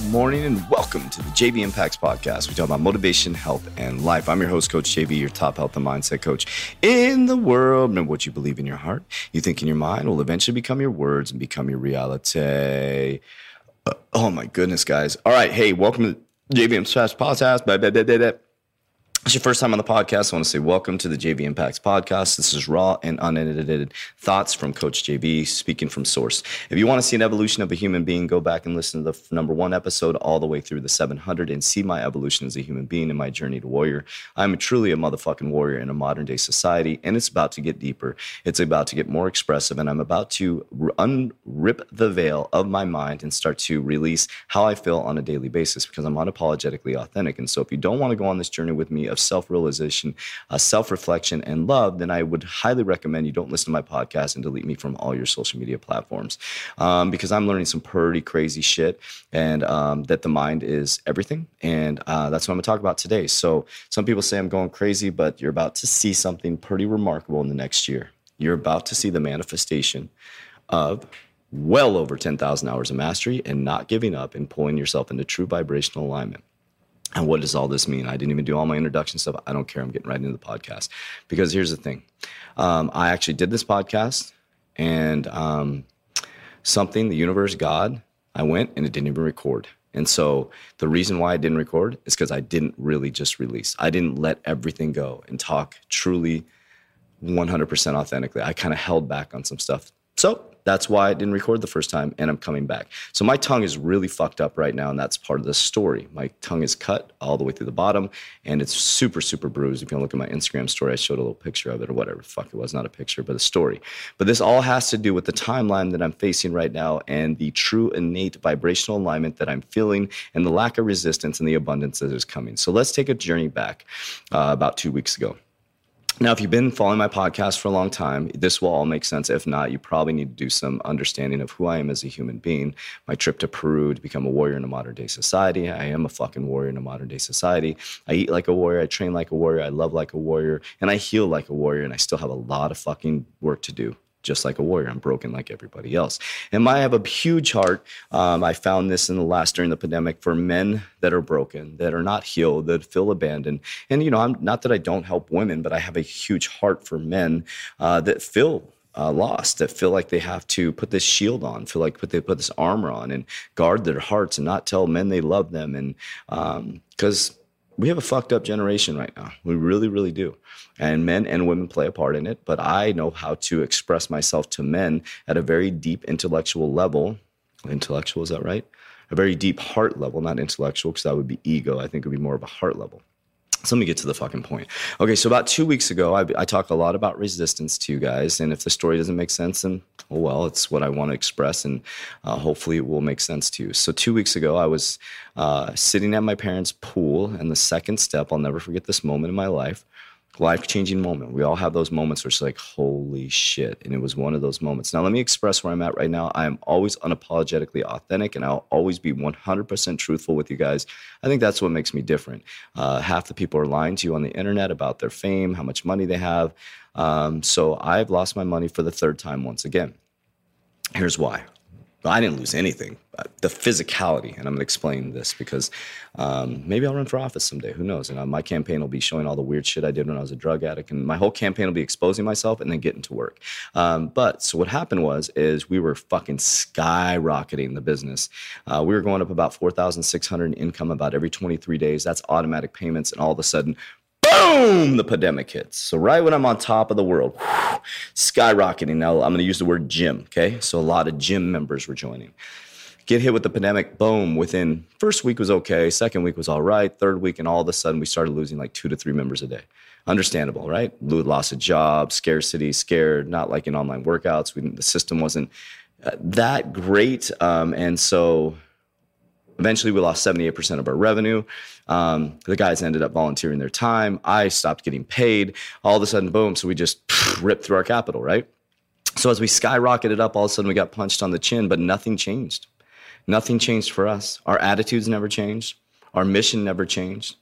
morning and welcome to the JV Impacts Podcast. We talk about motivation, health, and life. I'm your host, Coach JV, your top health and mindset coach in the world. Remember what you believe in your heart, you think in your mind will eventually become your words and become your reality. Uh, oh my goodness, guys. All right. Hey, welcome to JV Impacts Podcast. Blah, blah, blah it's your first time on the podcast, I want to say welcome to the JV Impacts podcast. This is raw and unedited thoughts from Coach JV, speaking from source. If you want to see an evolution of a human being, go back and listen to the number one episode all the way through the 700 and see my evolution as a human being and my journey to warrior. I'm truly a motherfucking warrior in a modern day society, and it's about to get deeper. It's about to get more expressive, and I'm about to unrip the veil of my mind and start to release how I feel on a daily basis because I'm unapologetically authentic. And so, if you don't want to go on this journey with me, of self realization, uh, self reflection, and love, then I would highly recommend you don't listen to my podcast and delete me from all your social media platforms um, because I'm learning some pretty crazy shit and um, that the mind is everything. And uh, that's what I'm going to talk about today. So, some people say I'm going crazy, but you're about to see something pretty remarkable in the next year. You're about to see the manifestation of well over 10,000 hours of mastery and not giving up and pulling yourself into true vibrational alignment. And what does all this mean? I didn't even do all my introduction stuff. I don't care. I'm getting right into the podcast because here's the thing. Um, I actually did this podcast and um, something, the universe, God, I went and it didn't even record. And so the reason why I didn't record is because I didn't really just release. I didn't let everything go and talk truly 100% authentically. I kind of held back on some stuff. So that's why I didn't record the first time, and I'm coming back. So my tongue is really fucked up right now, and that's part of the story. My tongue is cut all the way through the bottom, and it's super, super bruised. If you look at my Instagram story, I showed a little picture of it or whatever. Fuck, it was not a picture, but a story. But this all has to do with the timeline that I'm facing right now and the true innate vibrational alignment that I'm feeling and the lack of resistance and the abundance that is coming. So let's take a journey back uh, about two weeks ago. Now, if you've been following my podcast for a long time, this will all make sense. If not, you probably need to do some understanding of who I am as a human being. My trip to Peru to become a warrior in a modern day society. I am a fucking warrior in a modern day society. I eat like a warrior. I train like a warrior. I love like a warrior. And I heal like a warrior. And I still have a lot of fucking work to do just like a warrior. I'm broken like everybody else. And I have a huge heart. Um, I found this in the last during the pandemic for men that are broken, that are not healed, that feel abandoned. And you know, I'm not that I don't help women, but I have a huge heart for men uh, that feel uh, lost that feel like they have to put this shield on, feel like put they put this armor on and guard their hearts and not tell men they love them. And because um, we have a fucked up generation right now. We really, really do. And men and women play a part in it. But I know how to express myself to men at a very deep intellectual level. Intellectual, is that right? A very deep heart level, not intellectual, because that would be ego. I think it would be more of a heart level. So let me get to the fucking point. Okay, so about two weeks ago, I, I talked a lot about resistance to you guys, and if the story doesn't make sense, then oh well, it's what I want to express, and uh, hopefully it will make sense to you. So two weeks ago, I was uh, sitting at my parents' pool, and the second step, I'll never forget this moment in my life life changing moment. We all have those moments where it's like, holy shit. And it was one of those moments. Now, let me express where I'm at right now. I am always unapologetically authentic and I'll always be 100% truthful with you guys. I think that's what makes me different. Uh, half the people are lying to you on the internet about their fame, how much money they have. Um, so I've lost my money for the third time once again. Here's why I didn't lose anything. The physicality, and I'm going to explain this because um, maybe I'll run for office someday. Who knows? And uh, my campaign will be showing all the weird shit I did when I was a drug addict, and my whole campaign will be exposing myself and then getting to work. Um, but so what happened was, is we were fucking skyrocketing the business. Uh, we were going up about 4,600 income about every 23 days. That's automatic payments, and all of a sudden, boom, the pandemic hits. So right when I'm on top of the world, skyrocketing. Now I'm going to use the word gym. Okay, so a lot of gym members were joining. Get hit with the pandemic, boom. Within first week was okay, second week was all right, third week, and all of a sudden we started losing like two to three members a day. Understandable, right? Loss of job, scarcity, scared, not like in online workouts. We, the system wasn't uh, that great, um, and so Eventually, we lost 78% of our revenue. Um, the guys ended up volunteering their time. I stopped getting paid. All of a sudden, boom. So we just pff, ripped through our capital, right? So as we skyrocketed up, all of a sudden we got punched on the chin, but nothing changed. Nothing changed for us. Our attitudes never changed. Our mission never changed.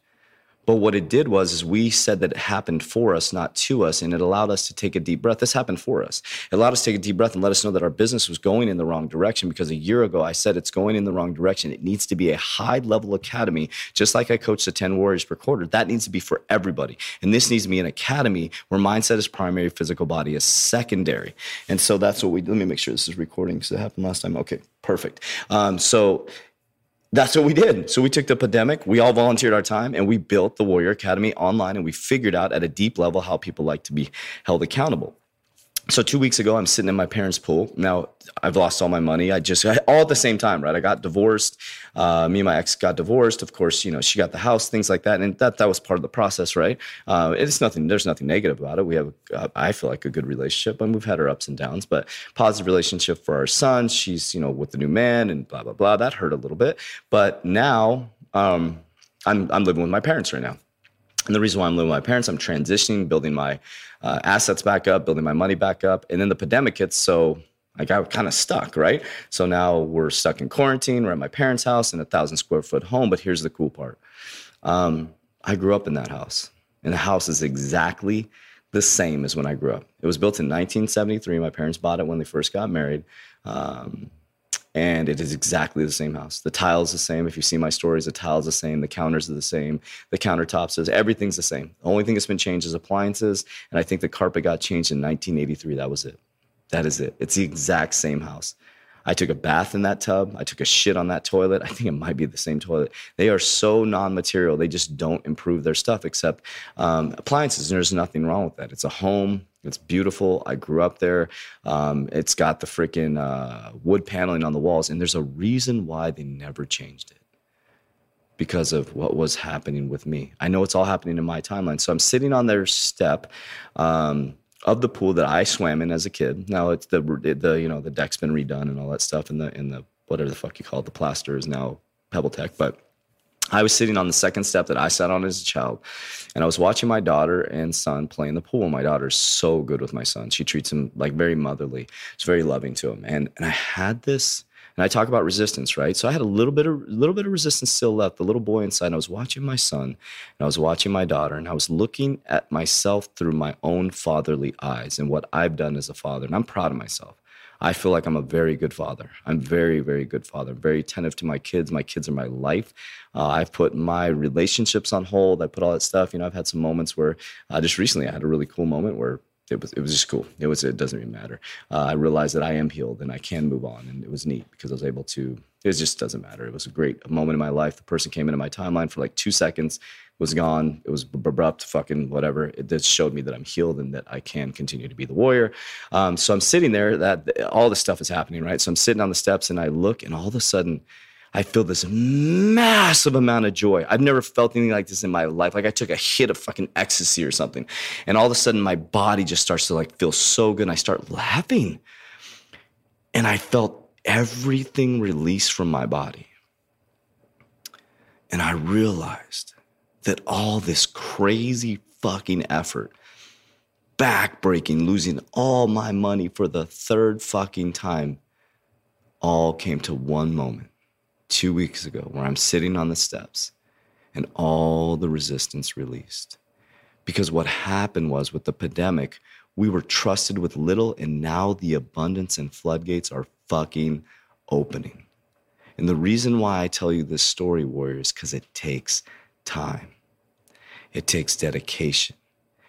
But what it did was is we said that it happened for us, not to us, and it allowed us to take a deep breath. This happened for us. It allowed us to take a deep breath and let us know that our business was going in the wrong direction because a year ago I said it's going in the wrong direction. It needs to be a high level academy, just like I coach the 10 warriors per quarter. That needs to be for everybody. And this needs to be an academy where mindset is primary, physical body is secondary. And so that's what we let me make sure this is recording because it happened last time. Okay, perfect. Um, so that's what we did. So we took the pandemic, we all volunteered our time, and we built the Warrior Academy online, and we figured out at a deep level how people like to be held accountable so two weeks ago i'm sitting in my parents pool. Now i've lost all my money. I just all at the same time right? I got divorced. Uh, me and my ex got divorced. Of course you know she got the house things like that. And that that was part of the process right? Uh, it's nothing there's nothing negative about it. We have uh, i feel like a good relationship and we've had our ups and downs. But positive relationship for our son. She's you know with the new man and blah blah blah. That hurt a little bit. But now um, i'm i'm living with my parents right now and the reason why I'm living with my parents, I'm transitioning, building my uh, assets back up, building my money back up. And then the pandemic hits. So I got kind of stuck, right? So now we're stuck in quarantine. We're at my parents' house in a thousand square foot home. But here's the cool part um, I grew up in that house, and the house is exactly the same as when I grew up. It was built in 1973. My parents bought it when they first got married. Um, and it is exactly the same house. The tiles the same. If you see my stories, the tiles the same. The counters are the same. The countertops is everything's the same. The only thing that's been changed is appliances, and I think the carpet got changed in 1983. That was it. That is it. It's the exact same house. I took a bath in that tub. I took a shit on that toilet. I think it might be the same toilet. They are so non-material. They just don't improve their stuff except um, appliances. And there's nothing wrong with that. It's a home. It's beautiful. I grew up there. Um, it's got the freaking uh, wood paneling on the walls, and there's a reason why they never changed it because of what was happening with me. I know it's all happening in my timeline. So I'm sitting on their step. Um, of the pool that I swam in as a kid. Now it's the the you know the deck's been redone and all that stuff, and the in the whatever the fuck you call it, the plaster is now Pebble Tech. But I was sitting on the second step that I sat on as a child, and I was watching my daughter and son play in the pool. My daughter's so good with my son; she treats him like very motherly. She's very loving to him, and and I had this and I talk about resistance, right? So I had a little bit of little bit of resistance still left. The little boy inside. And I was watching my son, and I was watching my daughter, and I was looking at myself through my own fatherly eyes and what I've done as a father. And I'm proud of myself. I feel like I'm a very good father. I'm very, very good father. I'm very attentive to my kids. My kids are my life. Uh, I've put my relationships on hold. I put all that stuff. You know, I've had some moments where uh, just recently I had a really cool moment where it was it was just cool. It was it doesn't even matter. Uh, I realized that I am healed and I can move on, and it was neat because I was able to. It just doesn't matter. It was a great moment in my life. The person came into my timeline for like two seconds, was gone. It was abrupt, fucking whatever. It just showed me that I'm healed and that I can continue to be the warrior. Um, so I'm sitting there. That all this stuff is happening, right? So I'm sitting on the steps and I look, and all of a sudden I feel this massive amount of joy. I've never felt anything like this in my life. Like I took a hit of fucking ecstasy or something. And all of a sudden my body just starts to like feel so good. And I start laughing. And I felt everything release from my body. And I realized that all this crazy fucking effort, backbreaking, losing all my money for the third fucking time, all came to one moment two weeks ago where I'm sitting on the steps and all the resistance released. Because what happened was with the pandemic, we were trusted with little, and now the abundance and floodgates are fucking opening. And the reason why I tell you this story, warriors, because it takes time, it takes dedication.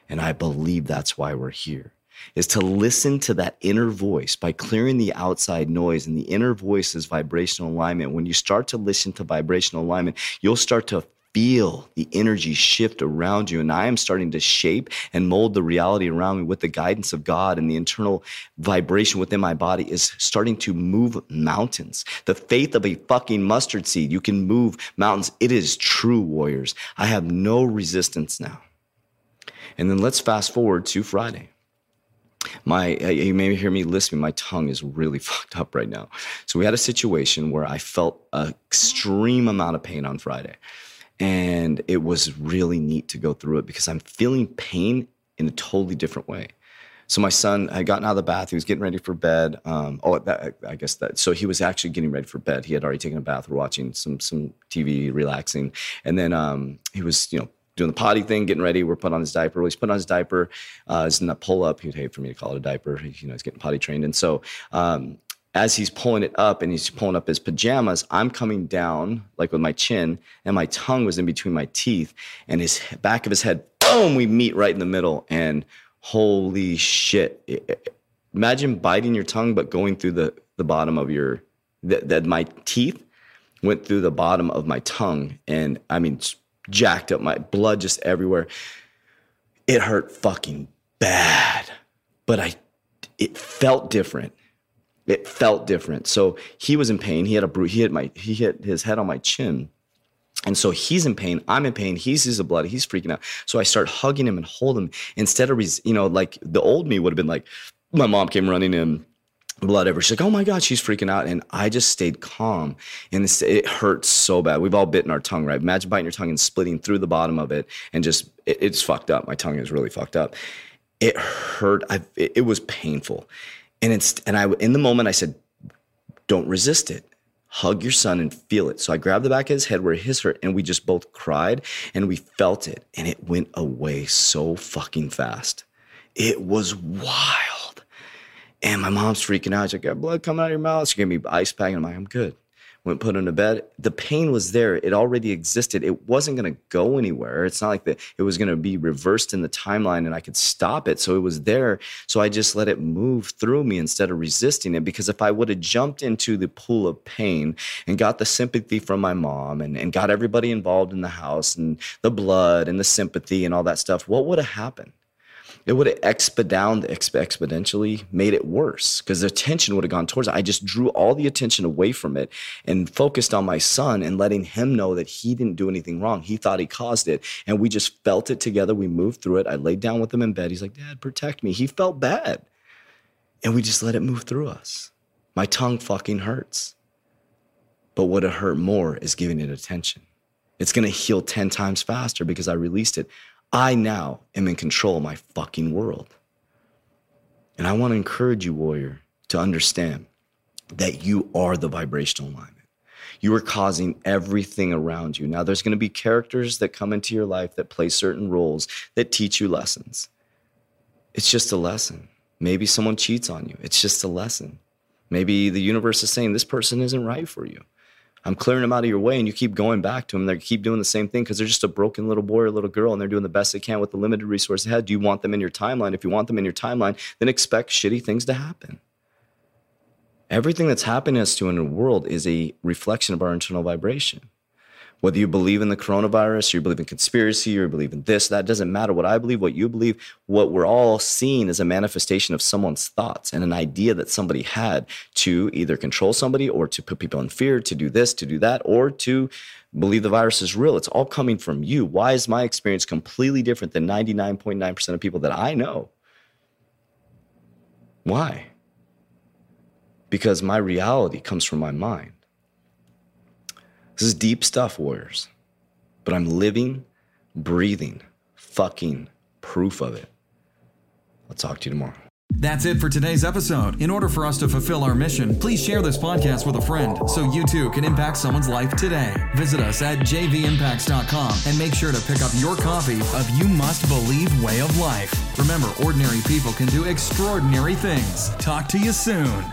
And I believe that's why we're here is to listen to that inner voice by clearing the outside noise. And the inner voice is vibrational alignment. When you start to listen to vibrational alignment, you'll start to feel the energy shift around you. And I am starting to shape and mold the reality around me with the guidance of God and the internal vibration within my body is starting to move mountains. The faith of a fucking mustard seed. You can move mountains. It is true, warriors. I have no resistance now. And then let's fast forward to Friday. My, uh, you may hear me lisping. My tongue is really fucked up right now. So we had a situation where I felt an extreme amount of pain on Friday. And it was really neat to go through it because I'm feeling pain in a totally different way. So my son had gotten out of the bath. He was getting ready for bed. Um, oh, that, I guess that. So he was actually getting ready for bed. He had already taken a bath. Watching some some TV, relaxing, and then um, he was, you know, doing the potty thing, getting ready. We're putting on his diaper. He's putting on his diaper. Uh, in that pull up. He'd hate for me to call it a diaper. He, you know, he's getting potty trained, and so. Um, as he's pulling it up and he's pulling up his pajamas, I'm coming down like with my chin, and my tongue was in between my teeth, and his back of his head, boom, we meet right in the middle, and holy shit. Imagine biting your tongue, but going through the, the bottom of your, that my teeth went through the bottom of my tongue. And I mean, jacked up my blood just everywhere. It hurt fucking bad, but I, it felt different. It felt different. So he was in pain. He had a bruise. He hit my, he hit his head on my chin and so he's in pain. I'm in pain. He sees the blood. He's freaking out. So I start hugging him and hold him instead of, you know, like the old me would have been like, my mom came running in blood ever. She's like, oh my God, she's freaking out. And I just stayed calm. And this, it hurts so bad. We've all bitten our tongue, right? Imagine biting your tongue and splitting through the bottom of it and just, it, it's fucked up. My tongue is really fucked up. It hurt. I, it, it was painful. And it's, and I, in the moment I said, don't resist it hug your son and feel it. So I grabbed the back of his head where his hurt and we just both cried and we felt it and it went away so fucking fast. It was wild. And my mom's freaking out. She's like, got blood coming out of your mouth. She gave me ice pack and I'm like, I'm good went put him to bed. The pain was there. It already existed. It wasn't going to go anywhere. It's not like that it was going to be reversed in the timeline and I could stop it. So it was there. So I just let it move through me instead of resisting it. Because if I would have jumped into the pool of pain and got the sympathy from my mom and, and got everybody involved in the house and the blood and the sympathy and all that stuff, what would have happened? It would have expound, exponentially made it worse because the attention would have gone towards it. I just drew all the attention away from it and focused on my son and letting him know that he didn't do anything wrong. He thought he caused it. And we just felt it together. We moved through it. I laid down with him in bed. He's like, Dad, protect me. He felt bad. And we just let it move through us. My tongue fucking hurts. But what it hurt more is giving it attention. It's going to heal 10 times faster because I released it. I now am in control of my fucking world. And I want to encourage you, warrior, to understand that you are the vibrational alignment. You are causing everything around you. Now, there's going to be characters that come into your life that play certain roles that teach you lessons. It's just a lesson. Maybe someone cheats on you. It's just a lesson. Maybe the universe is saying this person isn't right for you. I'm clearing them out of your way, and you keep going back to them. They keep doing the same thing because they're just a broken little boy or little girl, and they're doing the best they can with the limited resources they have. Do you want them in your timeline? If you want them in your timeline, then expect shitty things to happen. Everything that's happening to us in the world is a reflection of our internal vibration. Whether you believe in the coronavirus, or you believe in conspiracy, or you believe in this, that doesn't matter. What I believe, what you believe, what we're all seeing is a manifestation of someone's thoughts and an idea that somebody had to either control somebody or to put people in fear, to do this, to do that, or to believe the virus is real. It's all coming from you. Why is my experience completely different than 99.9% of people that I know? Why? Because my reality comes from my mind. This is deep stuff, warriors. But I'm living, breathing, fucking proof of it. I'll talk to you tomorrow. That's it for today's episode. In order for us to fulfill our mission, please share this podcast with a friend so you too can impact someone's life today. Visit us at jvimpacts.com and make sure to pick up your copy of You Must Believe Way of Life. Remember, ordinary people can do extraordinary things. Talk to you soon.